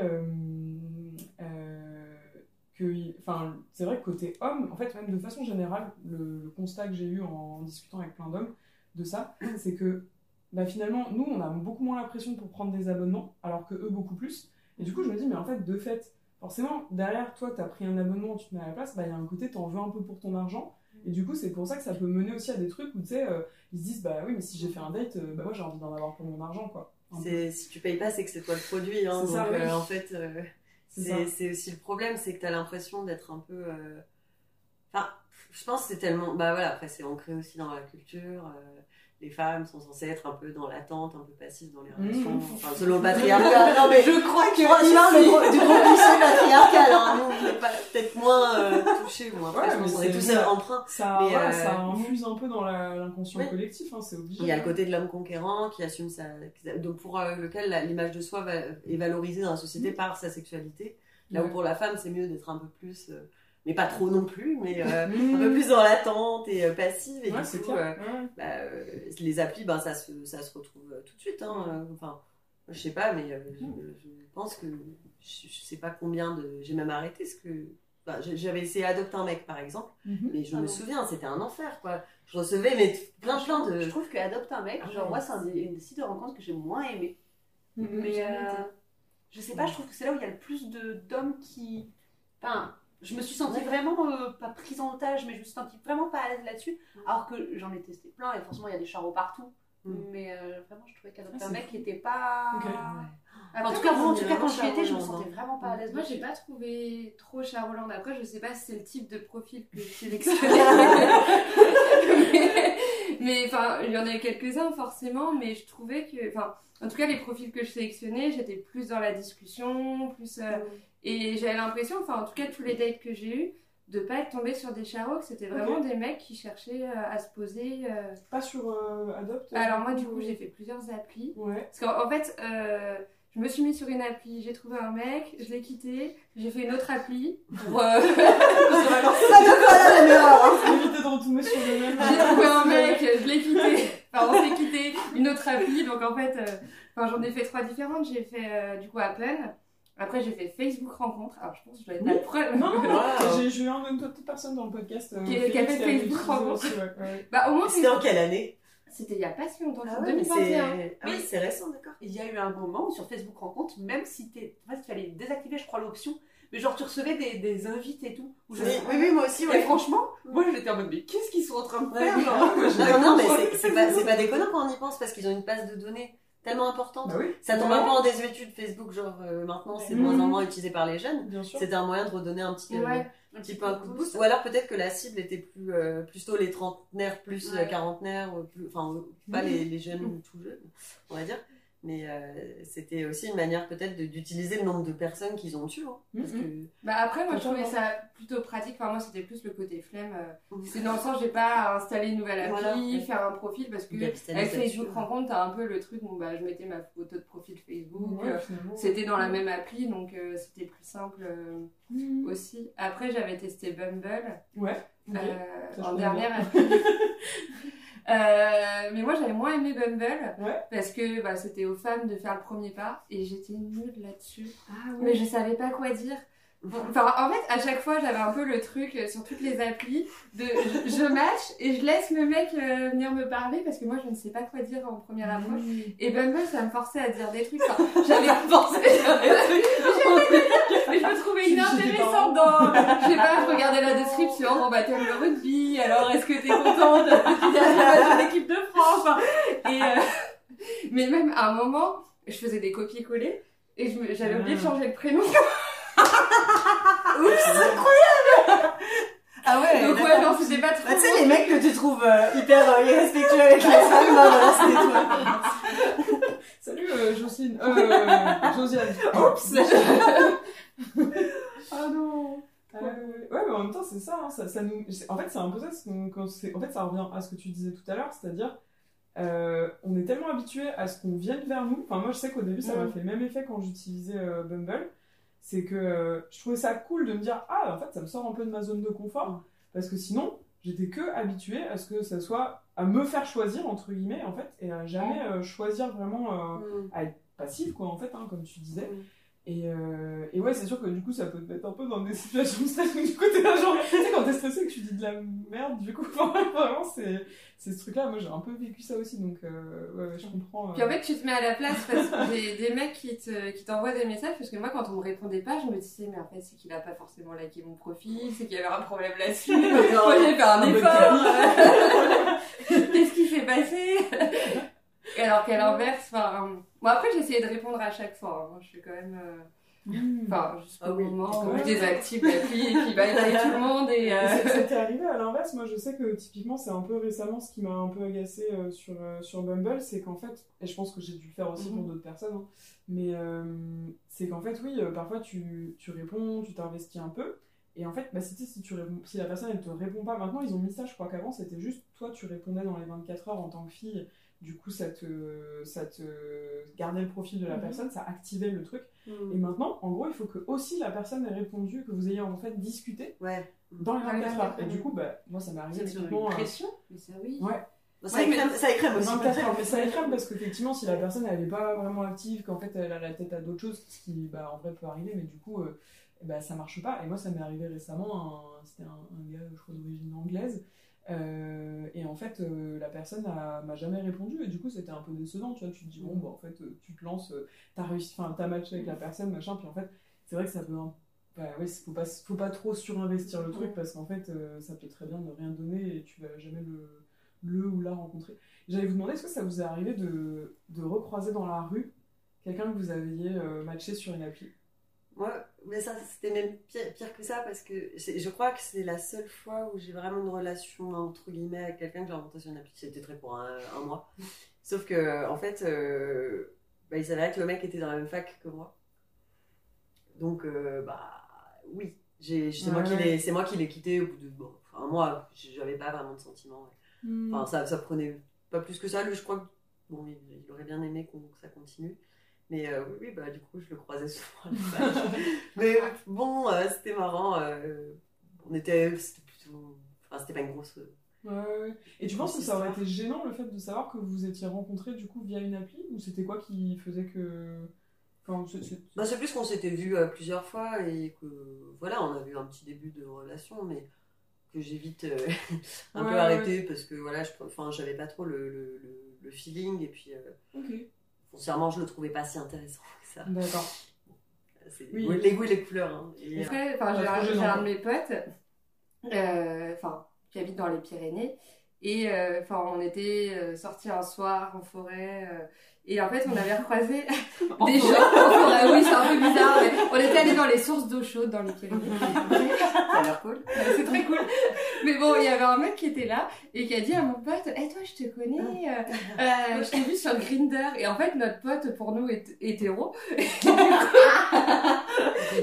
A: que, enfin, c'est vrai que côté homme, en fait, même de façon générale, le, le constat que j'ai eu en, discutant avec plein d'hommes de ça, c'est que bah, finalement, nous, on a beaucoup moins la pression pour prendre des abonnements, alors que eux, beaucoup plus. Et du coup, je me dis, mais en fait, de fait, forcément, derrière toi, tu as pris un abonnement, tu te mets à la place, bah, il y a un côté, tu en veux un peu pour ton argent. Et du coup, c'est pour ça que ça peut mener aussi à des trucs où, tu sais, euh, ils se disent, bah oui, mais si j'ai fait un date, euh, bah moi, j'ai envie d'en avoir pour mon argent, quoi.
C: Si tu payes pas, c'est que c'est toi le produit. Hein, donc,
A: ça, oui.
C: euh, en fait,
A: C'est
C: aussi le problème, c'est que tu as l'impression d'être un peu. Enfin, je pense que c'est tellement. Bah voilà, après, c'est ancré aussi dans la culture. Euh, Les femmes sont censées être un peu dans l'attente, un peu passives dans les relations.
A: Mmh.
C: Enfin, selon le patriarcat. Non, mais
E: Je crois que
C: tu vois, parles du gros- du gros cliché patriarcal. Hein. Nous, on pas- peut-être moins euh, touchés. Bon, après,
A: Ouais,
C: qu'on est tous empreints.
A: Ça,
C: Mais, euh,
A: ça infuse un peu dans l'inconscient collectif, hein, c'est obligé.
C: Il y a le côté de l'homme conquérant qui assume sa. Donc pour euh, lequel l'image de soi va- est valorisée dans la société
A: Mm.
C: par sa sexualité. Là où pour la femme, c'est mieux d'être un peu plus. Mais pas trop non plus, mais euh, un peu plus dans l'attente et euh, passive. Et
A: Ouais,
C: du coup,
A: clair.
C: euh,
A: Ouais.
C: bah, euh, les applis, ben, ça, se, ça se retrouve tout de suite. Hein. euh, Enfin, je sais pas, mais euh, je, je pense que je, je sais pas combien de. J'ai même arrêté ce que. enfin, J'avais essayé d'adopter un mec par exemple,
A: Mhm.
C: mais je
E: Ah
C: me souviens, c'était un enfer quoi. Je recevais mais plein plein de.
E: Je trouve que Adopte un mec,
C: Ah
E: genre
C: ouais,
E: moi, c'est un des, une des sites de rencontres que j'ai moins aimé.
A: Mhm.
E: Mais euh, je sais pas, je trouve que c'est là où il y a le plus de- d'hommes qui. Enfin, je me suis sentie
C: Ouais.
E: vraiment, euh, pas prise en otage, mais je me suis sentie vraiment pas à l'aise là-dessus. Alors que j'en ai testé plein et forcément il y a des charros partout.
C: Mm.
E: Mais euh, vraiment, je trouvais qu'Adopte
A: Ah,
E: un mec
A: fou.
E: était pas. En tout cas, moi, en tout cas, quand j'y étais, je me sentais vraiment pas à l'aise.
D: Moi, j'ai pas trouvé trop Charolande. Après, je sais pas si c'est le type de profil que je sélectionnais. mais, enfin, il y en a quelques-uns forcément, mais je trouvais que, enfin, en tout cas, les profils que je sélectionnais, j'étais plus dans la discussion, plus, euh, et j'avais l'impression, enfin, en tout cas, tous les dates que j'ai eu, de pas être tombée sur des charros, que c'était vraiment des mecs qui cherchaient euh, à se poser. euh.
A: Pas sur euh, Adopt
D: Alors moi, du coup,
A: ou-
D: j'ai fait plusieurs applis.
A: Ouais.
D: Parce qu'en en fait, euh, je me suis mise sur une appli, j'ai trouvé un mec, je l'ai quitté, j'ai fait une autre appli pour. euh,
A: Éviter de retomber sur le même.
D: j'ai trouvé un mec, je l'ai quitté. Enfin, on s'est quitté, une autre appli. Donc en fait, euh, enfin, j'en ai fait trois différentes. J'ai fait euh, du coup Appen. Après, j'ai fait Facebook Rencontre. Alors je pense que je dois être
A: Oui.
D: la preuve.
A: Non, non, non,
C: Wow.
A: j'ai- eu un- une autre personne dans le podcast. euh,
D: Qui- qui a fait Facebook Rencontre.
A: aussi, ouais, ouais.
D: Bah au moins,
C: C'était en quelle année?
D: C'était il y a pas si longtemps,
C: Ah
D: c'est
C: ouais, mais
D: 2021.
C: c'est ah oui, c'est récent, d'accord.
E: Il y a eu un moment où sur Facebook Rencontre, même si t'es. En fait, il fallait désactiver, je crois, l'option. Mais genre, tu recevais des, des invites et tout. où
C: Oui, oui, oui, moi aussi,
E: Et
C: ouais.
E: franchement, moi j'étais en mode, mais qu'est-ce qu'ils sont en train de
C: Ouais.
E: faire genre,
C: Non, non, mais c'est- pas, c'est pas déconnant quand on y pense parce qu'ils ont une base de données tellement importante.
A: Bah oui,
C: Ça tombe un peu en désuétude Facebook, genre euh, maintenant c'est de moins en moins utilisé par les jeunes.
A: bien sûr.
C: C'était un moyen de redonner un petit, euh,
D: Ouais.
C: un petit peu un coup de boost. Ou alors peut-être que la cible était plus euh, plutôt les trentenaires plus
E: Ouais.
C: euh, quarantenaires, ou plus, enfin pas
A: Mhm.
C: les, les jeunes tout jeunes, on va dire. Mais euh, c'était aussi une manière peut-être d'utiliser le nombre de personnes qu'ils ont tué. Hein, parce
A: Mhm.
C: que
D: Bah après, moi, je trouvais ça plutôt pratique. Enfin, moi, c'était plus le côté flemme. euh. C'est dans le sens, j'ai pas à installer une nouvelle appli,
C: Voilà, ouais.
D: faire un profil, parce que avec Facebook
C: ouais.
D: Rencontre, t'as un peu le truc où bah, je mettais ma photo de profil Facebook.
A: Ouais,
D: euh. C'était dans la même appli, donc euh, c'était plus simple euh,
A: Mhm.
D: aussi. Après, j'avais testé Bumble
A: Ouais.
D: euh,
A: je
D: en dernière appli. Euh, mais moi, j'avais moins aimé Bumble
A: Ouais.
D: parce que bah, c'était aux femmes de faire le premier pas et j'étais nulle là-dessus.
A: Ah
D: Mais je savais pas quoi dire. Enfin, en fait, à chaque fois, j'avais un peu le truc euh, sur toutes les applis de je, je match et je laisse le mec euh, venir me parler parce que moi, je ne sais pas quoi dire en première approche. Et Bumble, ça me forçait à dire des trucs. Enfin, j'avais pensé à des trucs. Mais je me trouvais inintéressante dans. Je sais pas, je regardais la description. Bon, bah, t'aimes le rugby. Alors, est-ce que t'es contente de l'équipe de France? Enfin, Et. euh, Mais même à un moment, je faisais des copier-coller et j'avais oublié de changer le prénom.
C: Ah ouais,
D: Donc, ouais, non, c'était pas trop.
C: Bah, tu sais, les mecs que tu trouves euh, hyper euh, irrespectueux avec les femmes, bah, voilà, c'était toi.
A: Salut euh, Jocelyne. Euh, Josiane.
C: Oups
A: Ah non Ah ouais, mais en même temps, c'est ça, hein, ça, ça nous... c'est- En fait, c'est un peu ça, c'est- en fait, ça revient à ce que tu disais tout à l'heure, c'est-à-dire, euh, on est tellement habitué à ce qu'on vienne vers nous. Enfin, moi, je sais qu'au début, ça m'a
D: Mm.
A: fait le même effet quand j'utilisais euh, Bumble. C'est que euh, je trouvais ça cool de me dire, ah, en fait, ça me sort un peu de ma zone de confort. Parce que sinon, j'étais que habituée à ce que ça soit à me faire choisir entre guillemets en fait et à jamais euh, choisir vraiment euh,
C: Mm.
A: à être passive quoi en fait hein, comme tu disais
C: Mm.
A: Et, euh, et ouais c'est sûr que du coup ça peut te mettre un peu dans des situations de stress mais du coup t'es là genre tu sais quand t'es stressé que tu dis de la merde du coup vraiment c'est c'est ce truc là moi j'ai un peu vécu ça aussi donc euh, ouais, je comprends euh.
D: Puis en fait, tu te mets à la place parce que des, des mecs qui te- qui t'envoient des messages. Parce que moi, quand on me répondait pas, je me disais, mais en fait, c'est qu'il a pas forcément liké mon profil, c'est qu'il y avait un problème là-dessus. Moi, j'ai fait un effort. Qu'est-ce qui s'est passé? Alors qu'à l'inverse, enfin. Bon, après, j'ai essayé de répondre à chaque fois. hein. Je suis quand même. euh,
A: Mm.
D: Enfin, jusqu'au
C: Ah oui.
D: moment où je désactive l'appli et puis bye bye tout le monde. Et, euh,
A: t'est arrivé à l'inverse, moi je sais que typiquement c'est un peu récemment ce qui m'a un peu agacé euh, sur, euh, sur Bumble, c'est qu'en fait, et je pense que j'ai dû le faire aussi pour
D: Mhm.
A: d'autres personnes, hein, mais euh, c'est qu'en fait oui, euh, parfois tu, tu réponds, tu t'investis un peu, et en fait bah, si, si, tu réponds- si la personne elle te répond pas, maintenant ils ont mis ça, je crois qu'avant c'était juste toi tu répondais dans les 24 heures en tant que fille, du coup ça te, ça te gardait le profil de la
D: Mhm.
A: personne, ça activait le truc,
C: Mm.
A: et maintenant en gros il faut que aussi la personne ait répondu, que vous ayez en fait discuté,
C: Ouais.
A: dans les
D: Dans les
A: 24 heures.
D: 24
A: Et du coup, bah, moi, ça m'est arrivé
E: C'est une
A: euh,
E: pression.
D: Mais ça, oui.
A: Ouais.
C: Bon, ça,
D: Ouais, mais-
C: écrème, ça écrème aussi.
A: 24 heures, mais ça écrème parce qu'effectivement, si la personne elle est pas vraiment active, qu'en fait elle a la tête à d'autres choses, ce qui bah, en vrai peut arriver, mais du coup, euh, bah, ça marche pas. Et moi, ça m'est arrivé récemment, un- c'était un, un gars, je crois, d'origine anglaise. Euh, et en fait, euh, la personne m'a jamais répondu, et du coup, c'était un peu décevant. Tu vois, tu te dis, bon, bah, en fait, euh, tu te lances, euh, t'as réussi, enfin, t'as matché avec la personne, machin, puis en fait, c'est vrai que ça peut. un- Bah, ouais, faut pas, faut pas trop surinvestir le truc parce qu'en fait, ça peut très bien ne rien donner et tu vas jamais le, le ou la rencontrer. J'allais vous demander, est-ce que ça vous est arrivé de, de recroiser dans la rue quelqu'un que vous aviez matché sur une appli?
C: Moi, mais ça, c'était même pire, pire que ça parce que je crois que c'est la seule fois où j'ai vraiment une relation entre guillemets avec quelqu'un que j'ai rencontré sur une appli. C'était très court, un, un mois. Sauf que, en fait, euh, bah, il s'avérait que le mec était dans la même fac que moi. Donc, euh, bah, oui. C'est moi,
A: Ouais,
C: qui
A: ouais.
C: l'ai- c'est moi qui l'ai quitté au bout de bon, un mois. J'avais pas vraiment de sentiments. Enfin, ça, ça prenait pas plus que ça. Lui, je crois que bon, il, il aurait bien aimé que ça continue. Mais euh, oui, bah, du coup, je le croisais souvent. Mais euh, bon, euh, c'était marrant. euh, on était. C'était plutôt. Enfin, c'était pas une grosse.
A: Ouais, ouais. Et tu penses que ça aurait été gênant le fait de savoir que vous étiez rencontrés du coup via une appli? Ou c'était quoi qui faisait que. Enfin, c'est-
C: Bah, c'est plus qu'on s'était vu plusieurs fois et que voilà, on a eu un petit début de relation, mais que j'ai vite un
A: Ouais,
C: peu arrêté parce que voilà, je, enfin, j'avais pas trop le, le, le- le feeling et puis foncièrement, je le trouvais pas si intéressant que ça.
A: d'accord. Oui.
C: les goûts et les couleurs. hein. Et,
D: Et après, enfin,
A: Ouais,
D: j'ai un, de mes potes, euh, enfin, qui habite dans les Pyrénées, et euh, enfin, on était euh, sortis un soir en forêt, euh, et en fait, on avait recroisé des gens en forêt. Oui, c'est un peu bizarre, mais on était allés dans les sources d'eau chaude dans les Pyrénées.
C: ça a l'air cool.
D: C'est très cool. Mais bon, il y avait un mec qui était là et qui a dit à mon pote Eh, toi, je te connais, euh, euh, je t'ai vu sur Grinder. Et en fait, notre pote, pour nous, est hétéro.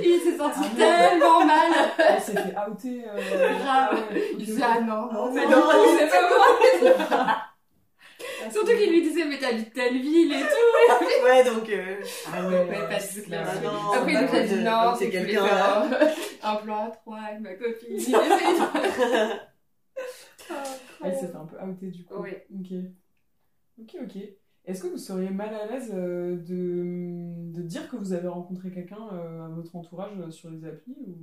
D: il s'est senti
A: Ah,
D: tellement mal.
A: Il s'est fait outer. euh,
D: Grave.
A: ah
D: Il disait Ah non, non, mais
C: non.
D: non, c'est pas moi. Surtout qu'il lui disait Mais t'habites telle ville et tout.
C: Ouais, donc. euh,
A: Ah ouais,
D: Ouais, pas du tout
A: clair.
C: Ah non.
D: Après, il nous a dit
C: Donc,
D: Non,
C: c'est
D: quelqu'un faire un, un plan à trois avec ma copine. De-
A: Ah, il s'est fait un peu outer du coup.
D: Oui.
A: Ok. Ok, ok. Est-ce que vous seriez mal à l'aise euh, de, de dire que vous avez rencontré quelqu'un euh, à votre entourage euh, sur les applis ou...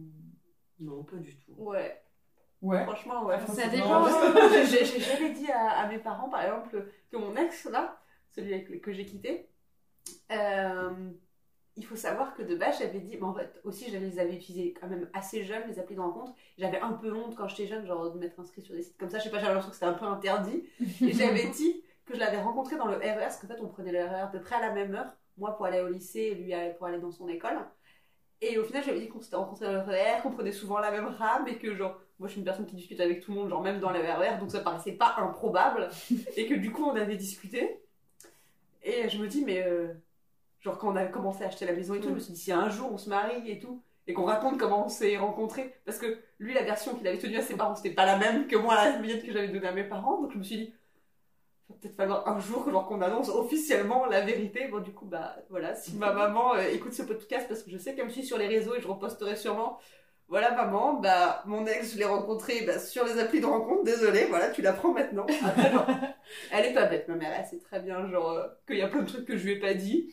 C: Non, pas du tout.
E: Ouais,
A: Ouais.
E: franchement, ouais.
D: Ça dépend.
E: J'ai- jamais dit à, à mes parents, par exemple, que mon ex, là, celui avec, que j'ai quitté, euh, il faut savoir que de base, j'avais dit, mais en fait, aussi, je les avais utilisés quand même assez jeunes, les applis de rencontre. J'avais un peu honte quand j'étais jeune, genre de m'être inscrit sur des sites comme ça. Je sais pas, j'avais l'impression que c'était un peu interdit. Et j'avais dit que je l'avais rencontré dans le RER, parce qu'en fait, on prenait le RER à peu près à la même heure. Moi pour aller au lycée, et lui pour aller dans son école. Et au final, j'avais dit qu'on s'était rencontrés dans le RER, qu'on prenait souvent la même rame, et que genre, moi je suis une personne qui discute avec tout le monde, genre même dans les RER, donc ça paraissait pas improbable. et que du coup, on avait discuté. Et je me dis, mais euh, genre quand on a commencé à acheter la maison et tout, je me suis dit, si un jour on se marie et tout, et qu'on raconte comment on s'est rencontrés, parce que lui, la version qu'il avait tenue à ses parents, c'était pas la même que moi, la mienne que j'avais donnée à mes parents, donc je me suis dit, va peut-être falloir un jour genre, qu'on annonce officiellement la vérité. Bon, du coup, bah voilà, si ma maman euh, écoute ce podcast, parce que je sais qu'elle me suit sur les réseaux et je reposterai sûrement, voilà maman, bah mon ex je l'ai rencontré bah, sur les applis de rencontre, désolé, voilà tu l'apprends maintenant. Après, genre, elle est pas bête ma mère, elle sait très bien genre euh, qu'il y a plein de trucs que je lui ai pas dit.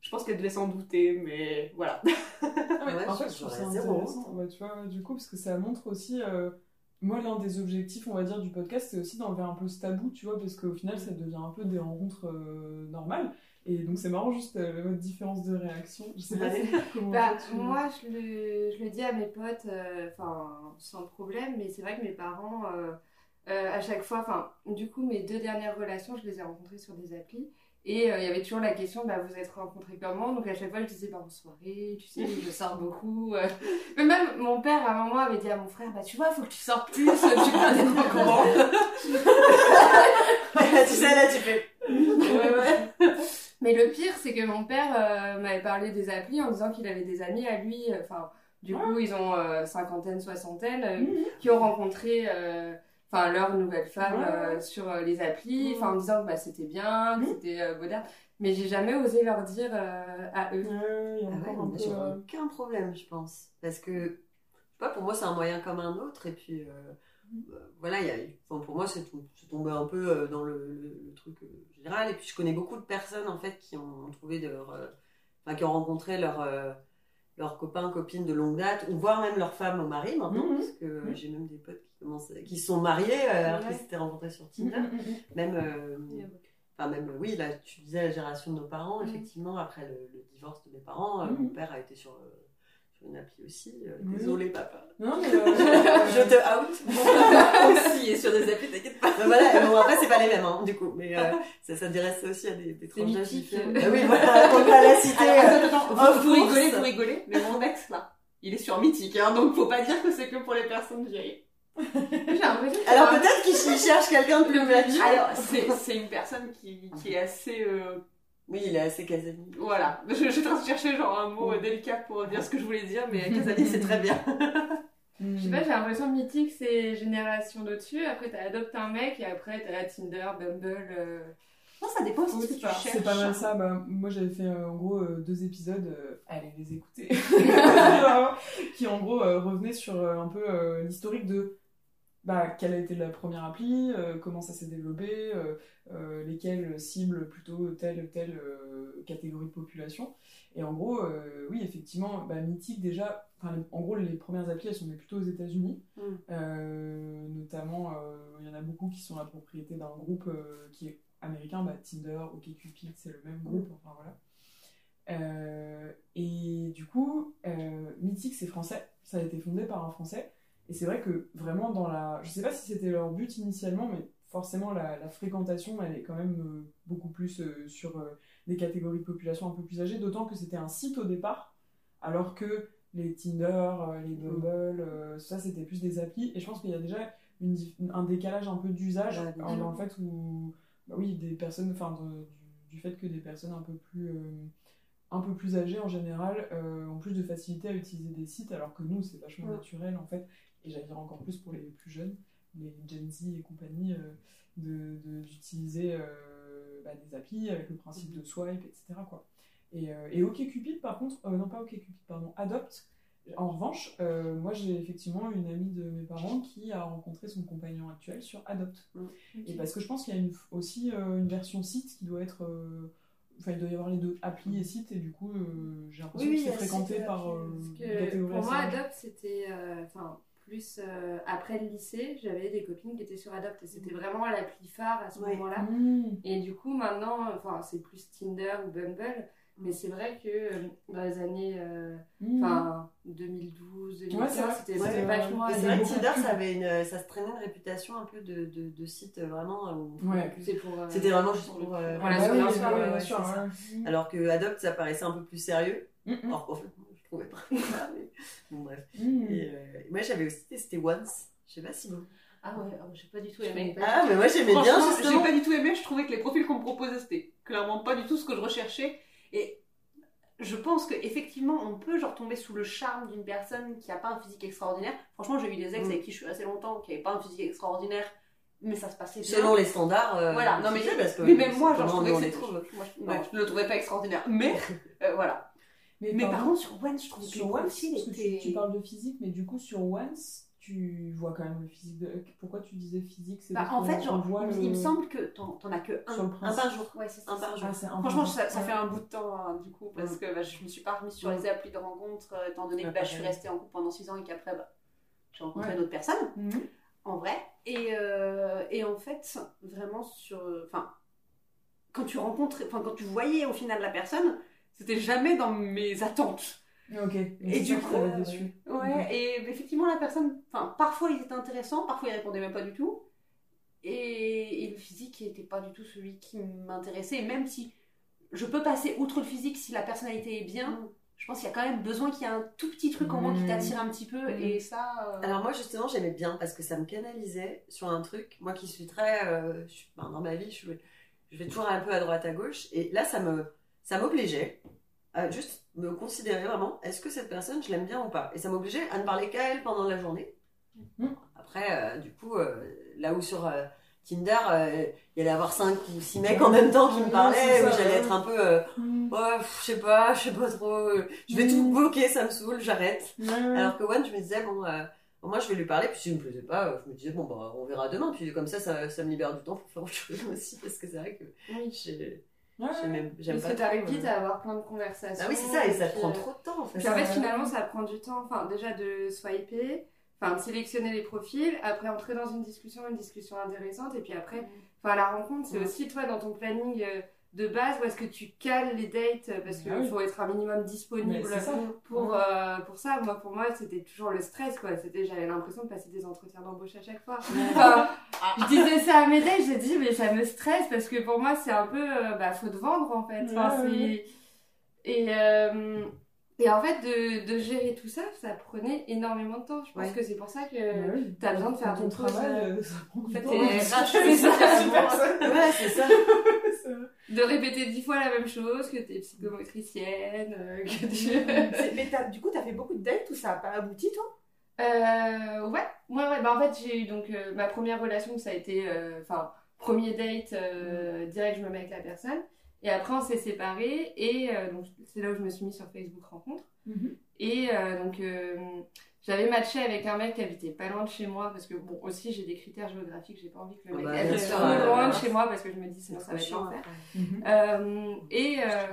E: Je pense qu'elle devait s'en douter, mais voilà.
A: Ah ouais,
C: Ouais,
A: en fait,
C: je-
A: trouve ça intéressant, bah, tu vois, du coup, parce que ça montre aussi. euh, moi, l'un des objectifs, on va dire, du podcast, c'est aussi d'enlever un peu ce tabou, tu vois, parce qu'au final, ça devient un peu des rencontres euh, normales. Et donc, c'est marrant, juste euh, votre différence de réaction. Je sais pas si- comment
D: Bah,
A: tu-
D: moi, je le, je le dis à mes potes, euh, enfin, sans problème, mais c'est vrai que mes parents, euh, euh, à chaque fois, enfin, du coup, mes deux dernières relations, je les ai rencontrées sur des applis. Et euh, il y avait toujours la question, bah, vous êtes rencontrés comment? Donc à chaque fois, je disais, bah, en soirée, tu sais, je sors beaucoup. euh. Mais même mon père, à un moment, avait dit à mon frère, bah, tu vois, faut que tu sortes plus, tu prends des rencontres.
C: tu sais, là, tu fais.
D: Ouais, ouais. Mais le pire, c'est que mon père euh, m'avait parlé des applis en disant qu'il avait des amis à lui. euh, Enfin, du coup, ils ont euh, cinquantaine, soixantaine, euh,
A: Mhm.
D: qui ont rencontré euh, enfin leur nouvelle femme
A: Ouais,
D: euh, sur euh, les applis,
A: Mhm.
D: enfin en disant que bah, c'était bien, que
A: Mhm.
D: c'était euh, moderne. Mais j'ai jamais osé leur dire euh, à eux.
A: A
C: Ah ouais,
A: euh,
C: aucun problème, je pense. Parce que, je sais pas, pour moi, c'est un moyen comme un autre. Et puis, voilà, il y a, enfin, pour moi, c'est tombé un peu euh, dans le, le- le truc euh, général. Et puis, je connais beaucoup de personnes, en fait, qui ont trouvé de leur. euh, Enfin, qui ont rencontré leur. euh, leurs copains, copines de longue date, ou voire même leur femme ou mari maintenant,
A: Mhm.
C: parce que
A: Mhm.
C: j'ai même des potes qui commencent, qui se sont mariés alors qu'ils s'étaient rencontrés sur Tinder.
A: mm, mm.
C: Même, euh, enfin même, oui, là, tu disais la génération de nos parents,
D: Mhm.
C: effectivement, après le, le divorce de mes parents,
A: Mhm.
C: mon père a été sur, appli aussi. euh,
A: Oui.
C: Désolé, papa.
A: Non, mais. euh,
C: Je te out.
E: Moi aussi, et sur des applis, t'inquiète pas.
C: Mais voilà, bon, après, c'est pas les mêmes, hein, du coup, mais euh, ça s'intéresse aussi à des, des tranches d'âge différentes. Ah oui, voilà, on va la citer.
E: Alors, attends, attends, vous, vous rigolez, vous rigolez, mais mon ex là, il est sur Mythique, hein, donc faut pas dire que c'est que pour les personnes vieilles.
C: Alors peut-être qu'il ch- cherche quelqu'un de plus mature.
E: Alors, c'est c'est une personne qui, qui est assez.
C: Oui, il est assez casanier.
E: voilà, je, je suis en train de chercher genre un mot euh, délicat pour dire ce que je voulais dire, mais Casali, c'est très bien.
D: Je sais pas, j'ai l'impression que Mythique, c'est génération d'au-dessus. Après, t'as adopté un mec et après, t'as la Tinder, Bumble. euh,
E: Non, ça dépend aussi de ce que tu
D: pas.
E: cherches.
A: C'est pas mal ça. Bah, moi, j'avais fait euh, en gros euh, deux épisodes. euh, allez les écouter. qui en gros euh, revenaient sur euh, un peu euh, l'historique de bah, quelle a été la première appli, euh, comment ça s'est développé, euh, euh, lesquelles ciblent plutôt telle ou telle catégorie de population. Et en gros, oui, effectivement, bah, Mythique déjà, en gros, les premières applis, elles sont nées plutôt aux États-Unis.
C: Mm.
A: Notamment, il y en a beaucoup qui sont la propriété d'un groupe qui est américain, bah, Tinder, OkCupid, c'est le même groupe, enfin voilà. Et du coup, Mythique, c'est français, ça a été fondé par un français. Et c'est vrai que vraiment dans la... Je sais pas si c'était leur but initialement, mais forcément la, la fréquentation, elle est quand même euh, beaucoup plus euh, sur euh, des catégories de population un peu plus âgées, d'autant que c'était un site au départ, alors que les Tinder, les Bumble, euh, ça c'était plus des applis. Et je pense qu'il y a déjà une un décalage un peu d'usage
C: Ouais,
A: en- fait où, bah oui, des personnes, enfin du, du fait que des personnes un peu plus... un peu plus âgées en général euh, ont plus de facilité à utiliser des sites alors que nous c'est vachement
C: Ouais.
A: naturel en fait et j'allais dire encore plus pour les plus jeunes les Gen Z et compagnie euh, de- de- d'utiliser euh, bah, des applis avec le principe de swipe etc quoi et, euh, et OkCupid par contre non pas OkCupid pardon Adopt en revanche euh, moi j'ai effectivement une amie de mes parents qui a rencontré son compagnon actuel sur Adopt et parce que je pense qu'il y a une- aussi euh, une version site qui doit être euh, Enfin, il doit y avoir les deux, appli et site, et du coup, j'ai l'impression
C: Oui,
A: que c'est fréquenté par
D: Parce que pour moi. Adopt, c'était. Enfin, plus euh, après le lycée, j'avais des copines qui étaient sur Adopt et c'était vraiment l'appli phare à ce
C: Ouais.
D: moment-là.
A: Mmh.
D: Et du coup, maintenant, enfin, c'est plus Tinder ou Bumble. Mais c'est vrai que euh, dans les années euh,
A: Mmh.
D: enfin 2012, 2015,
A: Ouais,
D: c'était
C: ouais.
D: vachement.
C: C'est vrai
A: a
C: que Tinder, ça, avait une, ça se traînait une réputation un peu de, de, de site euh, vraiment. où-
A: Ouais.
D: Euh,
C: C'était vraiment juste
D: pour
C: euh,
D: Voilà, sur.
C: Alors que Adopt, ça paraissait un peu plus sérieux.
A: Mmh.
C: Alors qu'en fait, trouvais pas. Mais bon, bref.
A: Mmh.
C: Et, euh, moi, j'avais aussi testé Once. Je sais pas si vous.
E: Ah ouais, ah, j'ai pas du tout aimé.
C: Ah, mais moi, j'aimais bien justement.
E: j'ai pas du tout aimé. Je trouvais que les profils qu'on me proposait, c'était clairement pas du tout ce que je recherchais. Et je pense qu'effectivement, on peut genre tomber sous le charme d'une personne qui a pas un physique extraordinaire. Franchement, j'ai eu des ex
C: Mm.
E: avec qui je suis assez longtemps qui avaient pas un physique extraordinaire, mais ça se passait bien.
C: Selon les standards. euh,
E: Voilà, non mais,
C: parce que
E: mais même moi, genre, je trouvais que moi, je, non,
C: Ouais.
E: je ne le trouvais pas extraordinaire. Mais euh, voilà. Mais, par, contre, sur Once, je trouve
F: sur
E: que
F: Once, que
E: était...
F: tu, tu parles de physique, mais du coup, sur Once, tu vois quand même le physique de. Pourquoi tu disais physique C'est
E: Bah, en fait, genre,
F: voit
E: il,
F: le-
E: il me semble que t'en t'en as que un.
F: Sur le
C: Un par jour.
E: Ouais, c'est ça.
C: Un par jour.
F: Ah, c'est un
E: Franchement, ça, fait un bout de temps, hein, du coup, parce que bah, je me suis pas remise sur les applis de rencontre, euh, étant donné que
F: Ouais,
E: bah, je suis restée en couple pendant 6 ans et qu'après, bah, j'ai rencontré
F: Ouais.
E: d'autres personnes,
F: Mhm.
E: en vrai. Et, euh, et en fait, vraiment, sur. Enfin, quand tu rencontres, enfin, quand tu voyais au final la personne, c'était jamais dans mes attentes.
F: Ok.
E: Et du coup, euh,
F: déçu.
E: Ouais, et effectivement, la personne, enfin, parfois il était intéressant, parfois il répondait même pas du tout. Et, et le physique n'était pas du tout celui qui m'intéressait. Et même si je peux passer outre le physique si la personnalité est bien, je pense qu'il y a quand même besoin qu'il y ait un tout petit truc en moi qui
F: Mm.
E: t'attire un petit peu.
F: Mm.
E: Et ça. euh,
C: Alors moi justement j'aimais bien parce que ça me canalisait sur un truc, moi qui suis très, euh, je suis- ben, dans ma vie je vais toujours un peu à droite à gauche et là ça me ça m'obligeait à juste me considérer vraiment est-ce que cette personne je l'aime bien ou pas? Et ça m'obligeait à ne parler qu'à elle pendant la journée.
F: Mhm.
C: Après euh, du coup euh, là où sur euh, Tinder il y allait avoir 5 ou 6 mecs en même temps qui me parlaient où j'allais être un peu pff, je sais pas je sais pas trop je vais tout bloquer ça me saoule j'arrête. Alors que One, je me disais, bon, moi je vais lui parler, puis s'il me plaisait pas, je me disais, bon, bah, on verra demain, puis comme ça, ça, ça me libère du temps pour faire autre chose aussi, parce que c'est vrai que
D: Oui.
C: j'ai-
F: Ouais,
C: même- j'aime
D: Parce que t'arrives vite
C: euh,
D: à avoir plein de conversations.
C: Ah oui, c'est ça, et ça
D: puis,
C: prend
D: euh,
C: trop de temps en fait.
D: Puis en fait, finalement, ça prend du temps. Enfin, déjà de swiper, enfin, de sélectionner les profils, après entrer dans une discussion, une discussion intéressante, et puis après, enfin, la rencontre, c'est aussi toi dans ton planning euh, de base où est-ce que tu cales les dates euh, parce qu'il
F: Ah oui.
D: faut être un minimum disponible
F: ça.
D: pour, euh, pour ça. Moi, pour moi, c'était toujours le stress, quoi. C'était, j'avais l'impression de passer des entretiens d'embauche à chaque fois. Enfin, je disais ça à mes dates, j'ai dit, mais ça me stresse parce que pour moi, c'est un peu, euh, bah, faut te vendre en fait. Enfin,
F: Ouais, ouais, ouais.
D: Et, euh, et en fait, de, de gérer tout ça, ça prenait énormément de temps. Je pense
C: Ouais.
D: que c'est pour ça que
F: Bah oui.
D: t'as besoin de faire
F: ton travail,
D: euh,
F: ça prend
D: en fait,
F: temps. Ouais, c'est
D: ça.
C: Ouais, c'est ça.
F: Vrai.
D: de répéter dix fois la même chose, que t'es psychomotricienne, euh, que tu...
E: Mais du coup, t'as fait beaucoup de dates ou ça a pas abouti, toi?
D: Euh, ouais, ouais, ouais. Bah, en fait, j'ai eu donc euh, ma première relation, ça a été, euh, enfin, premier date, euh, direct, je me mets avec la personne. Et après, on s'est séparés. Et euh, donc, c'est là où je me suis mis sur Facebook Rencontre.
F: Mhm.
D: Et euh, donc, euh, j'avais matché avec un mec qui habitait pas loin de chez moi. Parce que, bon, aussi, j'ai des critères géographiques. J'ai pas envie que le mec
C: bah,
D: habite trop
C: ouais,
D: loin
C: ouais.
D: de chez moi parce que je me dis, sinon ça va être l'enfer.
F: Mhm.
D: Euh, et. euh,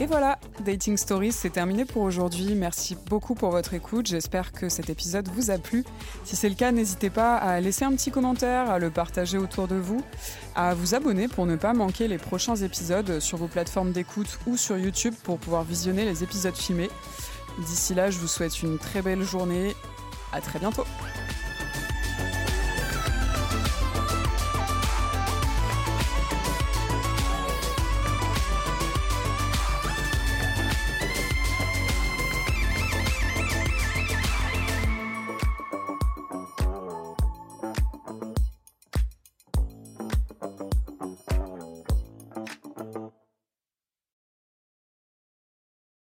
A: Et voilà, Dating Stories, c'est terminé pour aujourd'hui. Merci beaucoup pour votre écoute. J'espère que cet épisode vous a plu. Si c'est le cas, n'hésitez pas à laisser un petit commentaire, à le partager autour de vous, à vous abonner pour ne pas manquer les prochains épisodes sur vos plateformes d'écoute ou sur YouTube pour pouvoir visionner les épisodes filmés. D'ici là, je vous souhaite une très belle journée. À très bientôt.